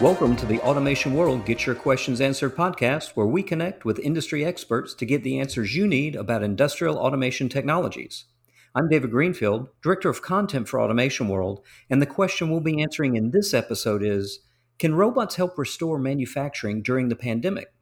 Welcome to the Automation World Get Your Questions Answered podcast, where we connect with industry experts to get the answers you need about industrial automation technologies. I'm David Greenfield, Director of Content for Automation World, and the question we'll be answering in this episode is Can robots help restore manufacturing during the pandemic?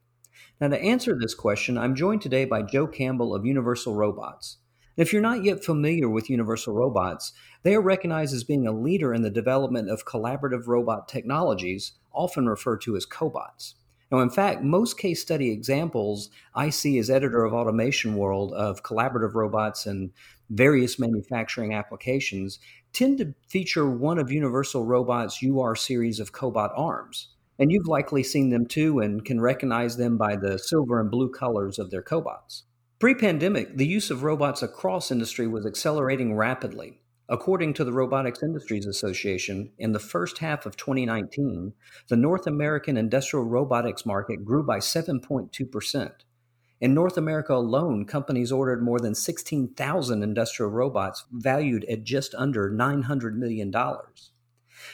Now, to answer this question, I'm joined today by Joe Campbell of Universal Robots. If you're not yet familiar with Universal Robots, they are recognized as being a leader in the development of collaborative robot technologies, often referred to as cobots. Now, in fact, most case study examples I see as editor of Automation World of collaborative robots and various manufacturing applications tend to feature one of Universal Robots' UR series of cobot arms. And you've likely seen them too and can recognize them by the silver and blue colors of their cobots. Pre pandemic, the use of robots across industry was accelerating rapidly. According to the Robotics Industries Association, in the first half of 2019, the North American industrial robotics market grew by 7.2%. In North America alone, companies ordered more than 16,000 industrial robots valued at just under $900 million.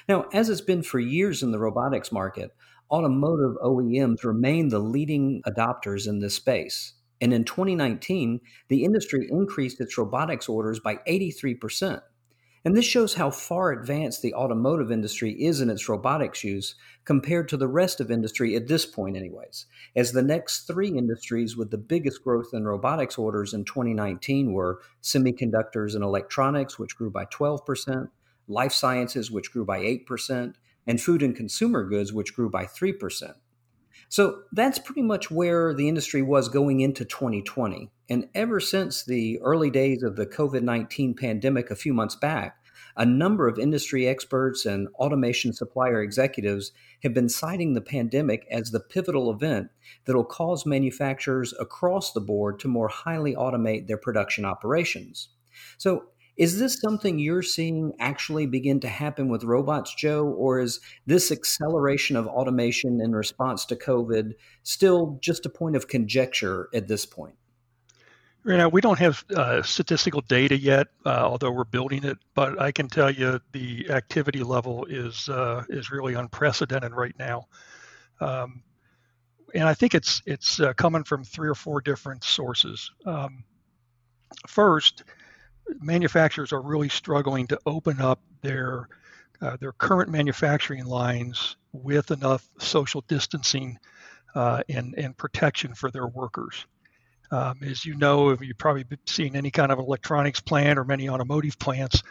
Now, as it's been for years in the robotics market, automotive OEMs remain the leading adopters in this space. And in 2019, the industry increased its robotics orders by 83%. And this shows how far advanced the automotive industry is in its robotics use compared to the rest of industry at this point, anyways. As the next three industries with the biggest growth in robotics orders in 2019 were semiconductors and electronics, which grew by 12%, life sciences, which grew by 8%, and food and consumer goods, which grew by 3%. So that's pretty much where the industry was going into 2020. And ever since the early days of the COVID 19 pandemic a few months back, a number of industry experts and automation supplier executives have been citing the pandemic as the pivotal event that will cause manufacturers across the board to more highly automate their production operations. So, is this something you're seeing actually begin to happen with robots, Joe, or is this acceleration of automation in response to COVID still just a point of conjecture at this point? Right now, we don't have uh, statistical data yet, uh, although we're building it. But I can tell you the activity level is uh, is really unprecedented right now, um, and I think it's it's uh, coming from three or four different sources. Um, first, manufacturers are really struggling to open up their uh, their current manufacturing lines with enough social distancing uh, and and protection for their workers. Um, as you know, if you've probably seen any kind of electronics plant or many automotive plants,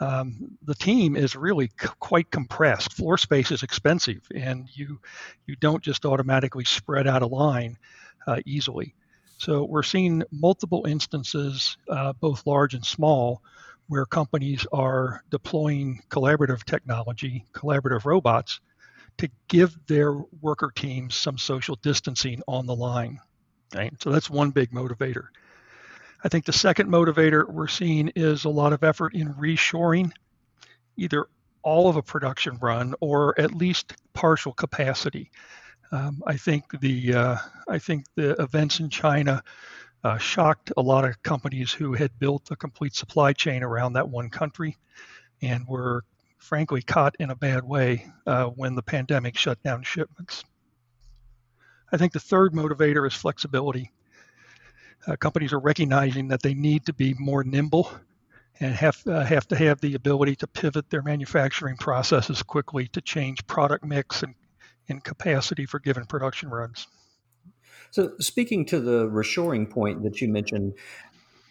um, the team is really c- quite compressed. Floor space is expensive, and you you don't just automatically spread out a line uh, easily. So we're seeing multiple instances, uh, both large and small, where companies are deploying collaborative technology, collaborative robots, to give their worker teams some social distancing on the line. So that's one big motivator. I think the second motivator we're seeing is a lot of effort in reshoring, either all of a production run or at least partial capacity. Um, I think the uh, I think the events in China uh, shocked a lot of companies who had built a complete supply chain around that one country, and were frankly caught in a bad way uh, when the pandemic shut down shipments. I think the third motivator is flexibility. Uh, companies are recognizing that they need to be more nimble and have uh, have to have the ability to pivot their manufacturing processes quickly to change product mix and in capacity for given production runs. So, speaking to the reshoring point that you mentioned,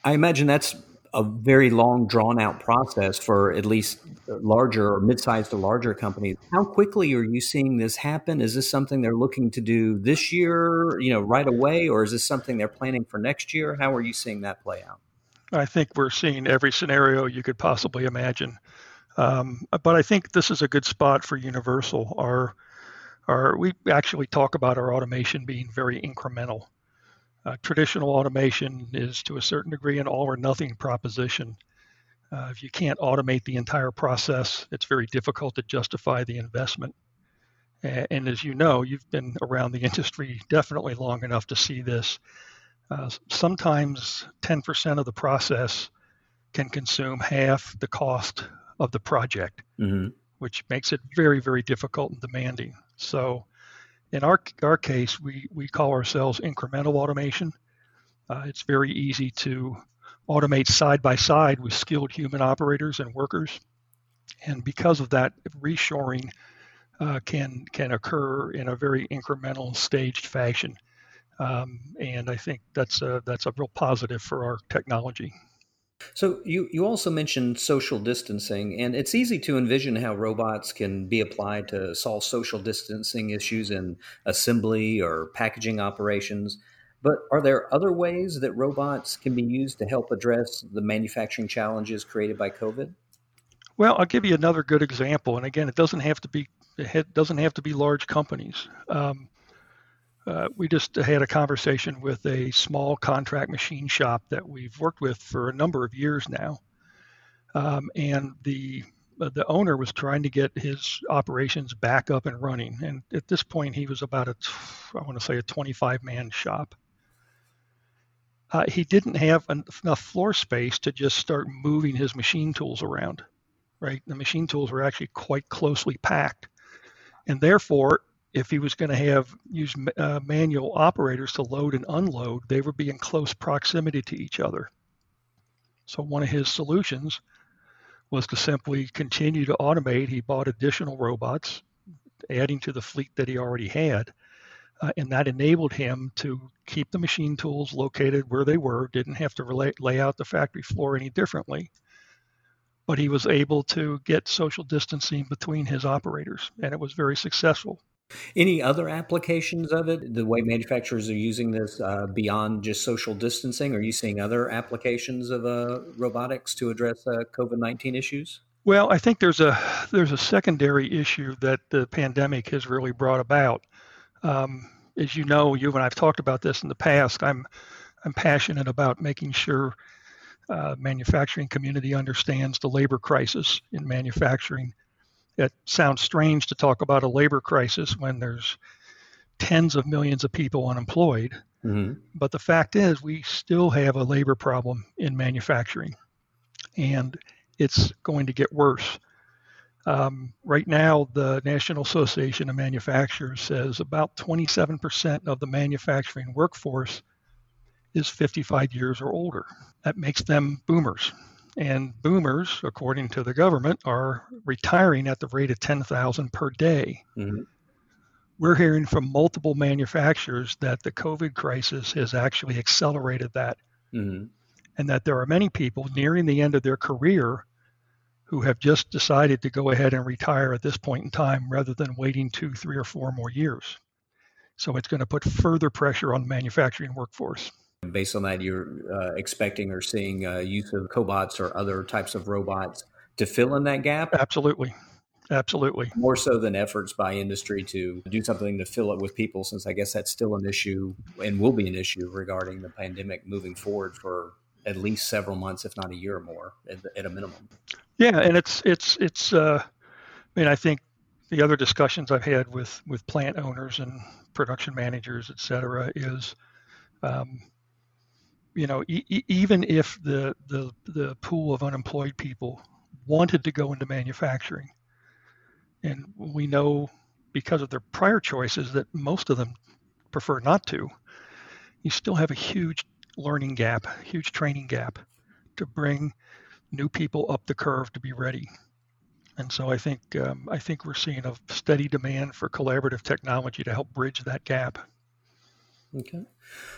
I imagine that's a very long, drawn out process for at least larger or mid sized to larger companies. How quickly are you seeing this happen? Is this something they're looking to do this year, you know, right away, or is this something they're planning for next year? How are you seeing that play out? I think we're seeing every scenario you could possibly imagine. Um, but I think this is a good spot for Universal. Our our, we actually talk about our automation being very incremental. Uh, traditional automation is to a certain degree an all or nothing proposition. Uh, if you can't automate the entire process, it's very difficult to justify the investment. And as you know, you've been around the industry definitely long enough to see this. Uh, sometimes 10% of the process can consume half the cost of the project, mm-hmm. which makes it very, very difficult and demanding. So, in our our case, we we call ourselves incremental automation. Uh, it's very easy to automate side by side with skilled human operators and workers, and because of that, reshoring uh, can can occur in a very incremental, staged fashion. Um, and I think that's a, that's a real positive for our technology. So you you also mentioned social distancing, and it's easy to envision how robots can be applied to solve social distancing issues in assembly or packaging operations. But are there other ways that robots can be used to help address the manufacturing challenges created by COVID? Well, I'll give you another good example, and again, it doesn't have to be it doesn't have to be large companies. Um, uh, we just had a conversation with a small contract machine shop that we've worked with for a number of years now, um, and the uh, the owner was trying to get his operations back up and running. And at this point, he was about a I want to say a 25 man shop. Uh, he didn't have enough floor space to just start moving his machine tools around. Right, the machine tools were actually quite closely packed and therefore, if he was going to have use uh, manual operators to load and unload, they would be in close proximity to each other. So one of his solutions was to simply continue to automate. He bought additional robots, adding to the fleet that he already had. Uh, and that enabled him to keep the machine tools located where they were, didn't have to relay, lay out the factory floor any differently, but he was able to get social distancing between his operators, and it was very successful. Any other applications of it? The way manufacturers are using this uh, beyond just social distancing? Are you seeing other applications of uh, robotics to address uh, COVID nineteen issues? Well, I think there's a there's a secondary issue that the pandemic has really brought about. Um, as you know, you and I've talked about this in the past. I'm I'm passionate about making sure uh, manufacturing community understands the labor crisis in manufacturing. It sounds strange to talk about a labor crisis when there's tens of millions of people unemployed. Mm-hmm. But the fact is, we still have a labor problem in manufacturing, and it's going to get worse. Um, right now, the National Association of Manufacturers says about 27% of the manufacturing workforce is 55 years or older. That makes them boomers. And boomers, according to the government, are retiring at the rate of 10,000 per day. Mm-hmm. We're hearing from multiple manufacturers that the COVID crisis has actually accelerated that. Mm-hmm. And that there are many people nearing the end of their career who have just decided to go ahead and retire at this point in time rather than waiting two, three, or four more years. So it's going to put further pressure on the manufacturing workforce. Based on that, you're uh, expecting or seeing uh, use of cobots or other types of robots to fill in that gap? Absolutely. Absolutely. More so than efforts by industry to do something to fill it with people, since I guess that's still an issue and will be an issue regarding the pandemic moving forward for at least several months, if not a year or more, at, at a minimum. Yeah, and it's it's it's. Uh, I mean, I think the other discussions I've had with with plant owners and production managers, et cetera, is um, you know, e- even if the, the the pool of unemployed people wanted to go into manufacturing, and we know because of their prior choices that most of them prefer not to, you still have a huge learning gap, huge training gap to bring new people up the curve to be ready. And so I think um, I think we're seeing a steady demand for collaborative technology to help bridge that gap. Okay.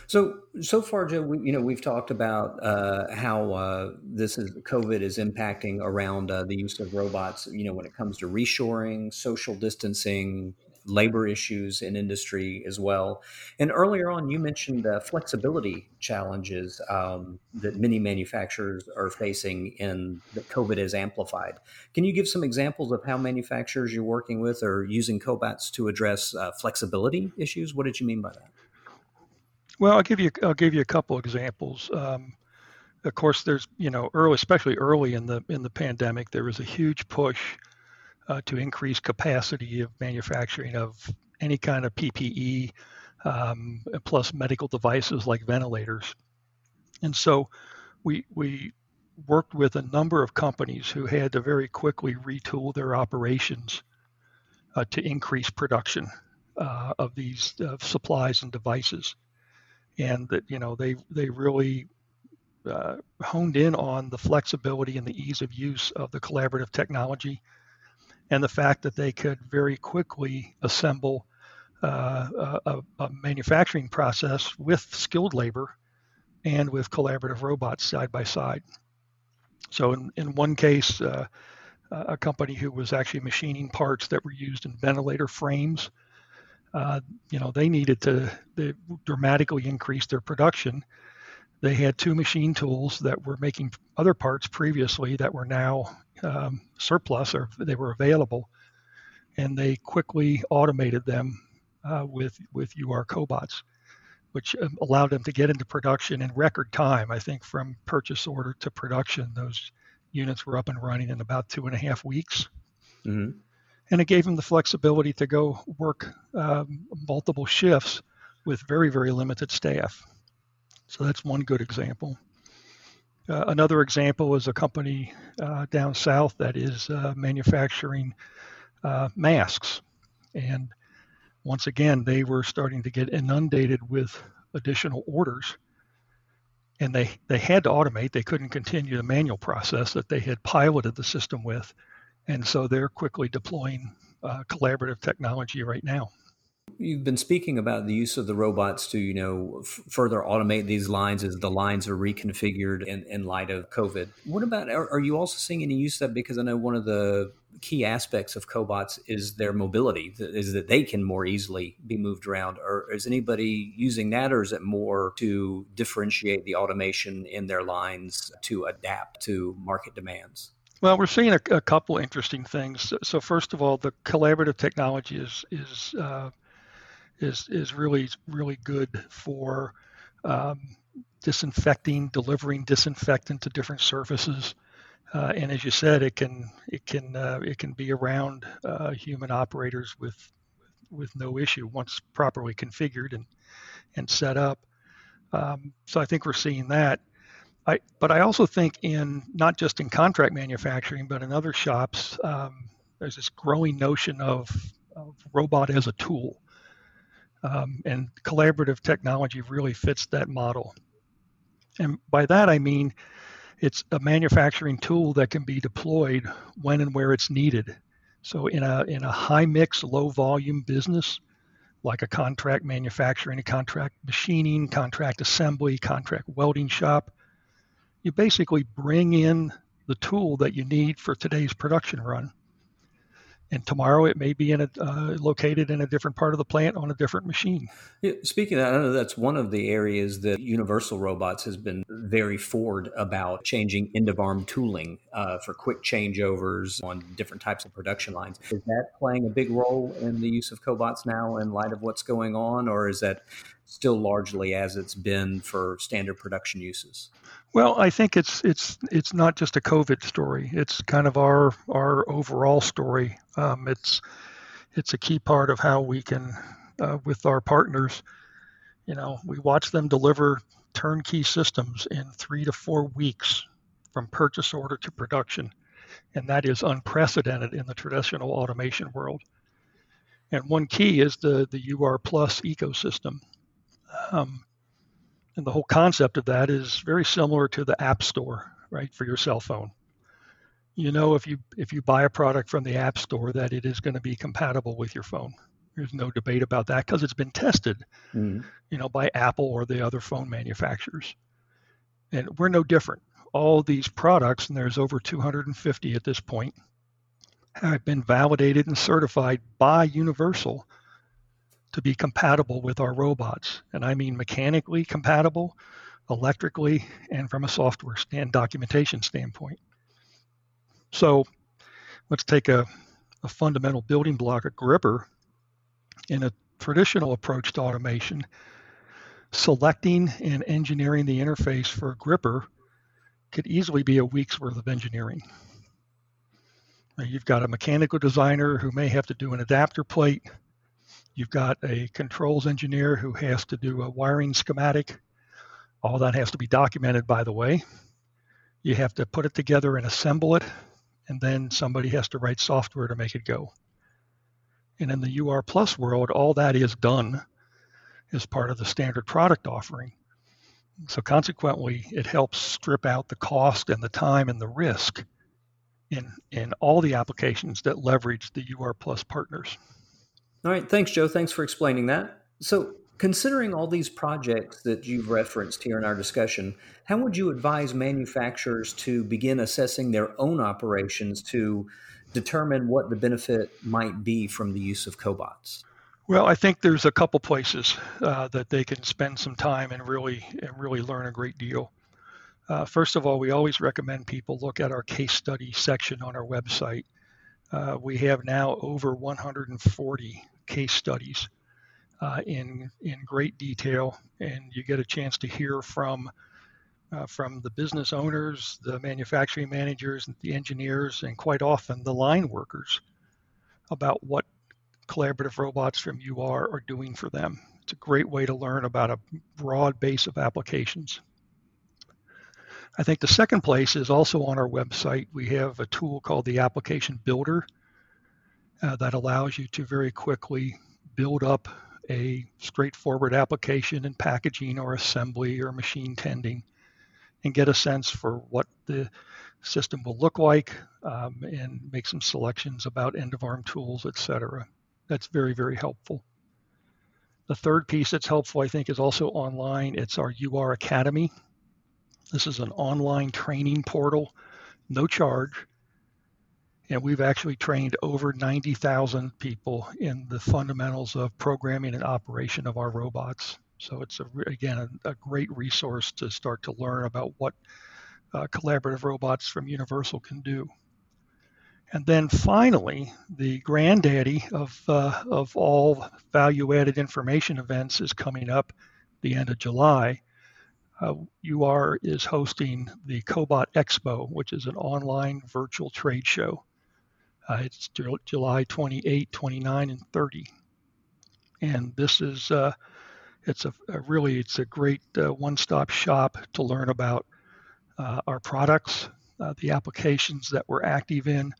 So so far, Joe, we, you know, we've talked about uh, how uh, this is COVID is impacting around uh, the use of robots. You know, when it comes to reshoring, social distancing, labor issues in industry as well. And earlier on, you mentioned uh, flexibility challenges um, that many manufacturers are facing and that COVID has amplified. Can you give some examples of how manufacturers you're working with are using cobots to address uh, flexibility issues? What did you mean by that? Well, I'll give you I'll give you a couple examples. Um, of course, there's you know early, especially early in the in the pandemic, there was a huge push uh, to increase capacity of manufacturing of any kind of PPE, um, plus medical devices like ventilators. And so we, we worked with a number of companies who had to very quickly retool their operations uh, to increase production uh, of these supplies and devices. And that, you know, they, they really uh, honed in on the flexibility and the ease of use of the collaborative technology and the fact that they could very quickly assemble uh, a, a, manufacturing process with skilled labor and with collaborative robots side by side. So in, in one case, uh, a company who was actually machining parts that were used in ventilator frames, uh, you know, they needed to they dramatically increase their production. They had two machine tools that were making other parts previously that were now um, surplus or they were available, and they quickly automated them uh, with with UR cobots, which um, allowed them to get into production in record time. I think from purchase order to production, those units were up and running in about two and a half weeks. Mm-hmm. And it gave them the flexibility to go work um, multiple shifts with very, very limited staff. So that's one good example. Uh, another example is a company uh, down south that is uh, manufacturing uh, masks. And once again, they were starting to get inundated with additional orders. And they, they had to automate. They couldn't continue the manual process that they had piloted the system with. And so they're quickly deploying uh, collaborative technology right now. You've been speaking about the use of the robots to, you know, f- further automate these lines as the lines are reconfigured in, in light of COVID. What about, are, are you also seeing any use of that? Because I know one of the key aspects of cobots is their mobility, is that they can more easily be moved around. Or is anybody using that, or is it more to differentiate the automation in their lines to adapt to market demands? Well, we're seeing a, a couple interesting things. So, first of all, the collaborative technology is is uh, is is really really good for um, disinfecting, delivering disinfectant to different surfaces. Uh, and as you said, it can it can uh, it can be around uh, human operators with with no issue once properly configured and and set up. Um, so I think we're seeing that. I, but I also think in not just in contract manufacturing, but in other shops, um, there's this growing notion of, of robot as a tool. Um, and collaborative technology really fits that model. And by that, I mean it's a manufacturing tool that can be deployed when and where it's needed. So in a, in a high mix, low volume business, like a contract manufacturing, a contract machining, contract assembly, contract welding shop, you basically bring in the tool that you need for today's production run and tomorrow it may be in a uh, located in a different part of the plant on a different machine. Yeah, speaking of that, I know that's one of the areas that Universal Robots has been very forward about changing end of arm tooling uh, for quick changeovers on different types of production lines. Is that playing a big role in the use of cobots now in light of what's going on, or is that still largely as it's been for standard production uses? Well, I think it's it's it's not just a COVID story. It's kind of our our overall story. Um, it's it's a key part of how we can, uh, with our partners, you know, we watch them deliver turnkey systems in three to four weeks from purchase order to production, and that is unprecedented in the traditional automation world. And one key is the the UR Plus ecosystem. Um, and the whole concept of that is very similar to the App Store, right, for your cell phone. You know, if you if you buy a product from the App Store, that it is going to be compatible with your phone. There's no debate about that because it's been tested, mm-hmm. you know, by Apple or the other phone manufacturers. And we're no different. All these products, and there's over 250 at this point, have been validated and certified by Universal to be compatible with our robots. And I mean mechanically compatible, electrically, and from a software and documentation standpoint. So let's take a, a fundamental building block, a gripper, in a traditional approach to automation. Selecting and engineering the interface for a gripper could easily be a week's worth of engineering. You've got a mechanical designer who may have to do an adapter plate. You've got a controls engineer who has to do a wiring schematic. All that has to be documented, by the way. You have to put it together and assemble it, and then somebody has to write software to make it go. And in the UR Plus world, all that is done as part of the standard product offering. So consequently, it helps strip out the cost and the time and the risk in, in all the applications that leverage the UR Plus partners. All right. Thanks, Joe. Thanks for explaining that. So, considering all these projects that you've referenced here in our discussion, how would you advise manufacturers to begin assessing their own operations to determine what the benefit might be from the use of cobots? Well, I think there's a couple places uh, that they can spend some time and really and really learn a great deal. Uh, first of all, we always recommend people look at our case study section on our website. Uh, we have now over 140 case studies uh, in in great detail, and you get a chance to hear from uh, from the business owners, the manufacturing managers, the engineers, and quite often the line workers about what collaborative robots from UR are doing for them. It's a great way to learn about a broad base of applications. I think the second place is also on our website. We have a tool called the Application Builder uh, that allows you to very quickly build up a straightforward application in packaging or assembly or machine tending and get a sense for what the system will look like um, and make some selections about end of arm tools, etc. That's very, very helpful. The third piece that's helpful, I think, is also online. It's our UR Academy. This is an online training portal, no charge. And we've actually trained over 90,000 people in the fundamentals of programming and operation of our robots. So it's, a, again, a, a great resource to start to learn about what uh, collaborative robots from Universal can do. And then finally, the granddaddy of, uh, of all value added information events is coming up the end of July. Uh, UR is hosting the Cobot Expo, which is an online virtual trade show. Uh, it's July 28, 29, and 30. And this is uh, it's a, a, really it's a great uh, one-stop shop to learn about uh, our products, uh, the applications that we're active in.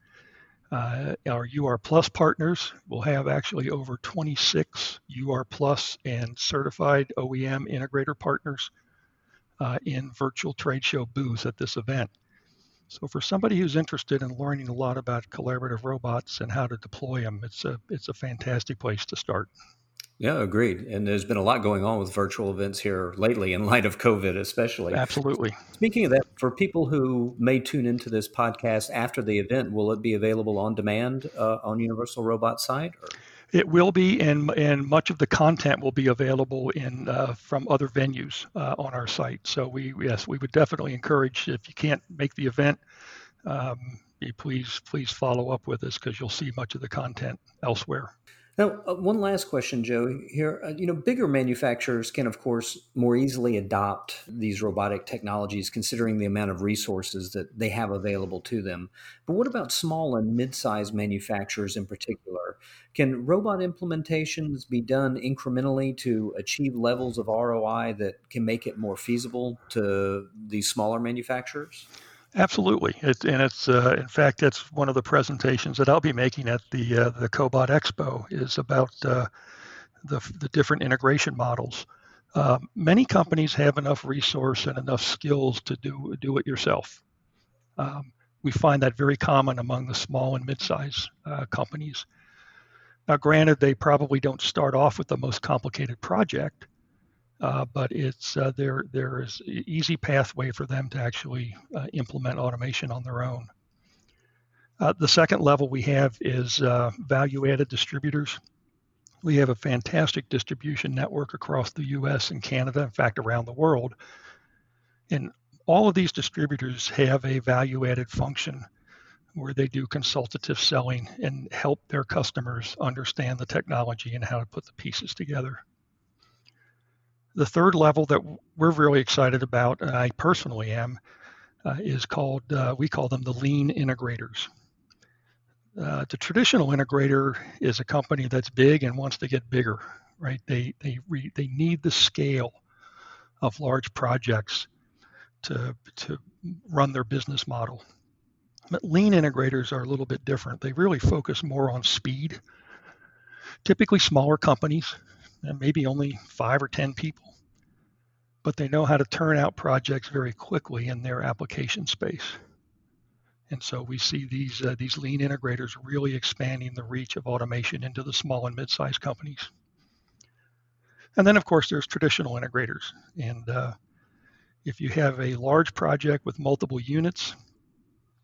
Uh, our UR Plus partners will have actually over 26 UR Plus and certified OEM integrator partners in virtual trade show booths at this event. So for somebody who's interested in learning a lot about collaborative robots and how to deploy them, it's a it's a fantastic place to start. Yeah, agreed. And there's been a lot going on with virtual events here lately in light of COVID, especially. Absolutely. Speaking of that, for people who may tune into this podcast after the event, will it be available on demand uh, on Universal Robot site? Or? It will be, and and much of the content will be available in uh, from other venues uh, on our site. So we yes, we would definitely encourage if you can't make the event, um, please please follow up with us because you'll see much of the content elsewhere. Now, uh, one last question, Joe. Here, uh, you know, bigger manufacturers can, of course, more easily adopt these robotic technologies, considering the amount of resources that they have available to them. But what about small and mid-sized manufacturers in particular? Can robot implementations be done incrementally to achieve levels of ROI that can make it more feasible to these smaller manufacturers? Absolutely, it, and it's uh, in fact that's one of the presentations that I'll be making at the uh, the Cobot Expo is about uh, the the different integration models. Um, many companies have enough resource and enough skills to do do it yourself. Um, we find that very common among the small and mid-sized uh, companies. Now, granted, they probably don't start off with the most complicated project, uh, but it's uh, there there is easy pathway for them to actually uh, implement automation on their own. Uh, the second level we have is uh, value-added distributors. We have a fantastic distribution network across the U.S. and Canada, in fact, around the world. And all of these distributors have a value-added function where they do consultative selling and help their customers understand the technology and how to put the pieces together. The third level that we're really excited about, and I personally am, uh, is called, uh, we call them the lean integrators. Uh, the traditional integrator is a company that's big and wants to get bigger, right? They, they, re, they need the scale of large projects to, to run their business model. But lean integrators are a little bit different. They really focus more on speed. Typically smaller companies, maybe only five or 10 people, but they know how to turn out projects very quickly in their application space. And so we see these uh, these lean integrators really expanding the reach of automation into the small and mid-sized companies. And then, of course, there's traditional integrators. And uh, if you have a large project with multiple units,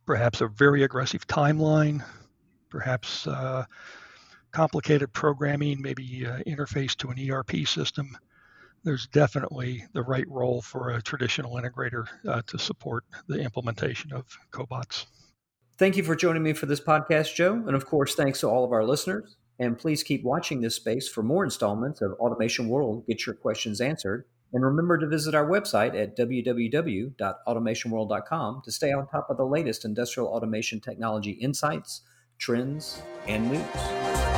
perhaps a very aggressive timeline, perhaps uh, complicated programming, maybe uh, interface to an ERP system, there's definitely the right role for a traditional integrator uh, to support the implementation of cobots. Thank you for joining me for this podcast, Joe. And of course, thanks to all of our listeners. And please keep watching this space for more installments of Automation World Get Your Questions Answered. And remember to visit our website at www.automationworld.com to stay on top of the latest industrial automation technology insights, trends, and news.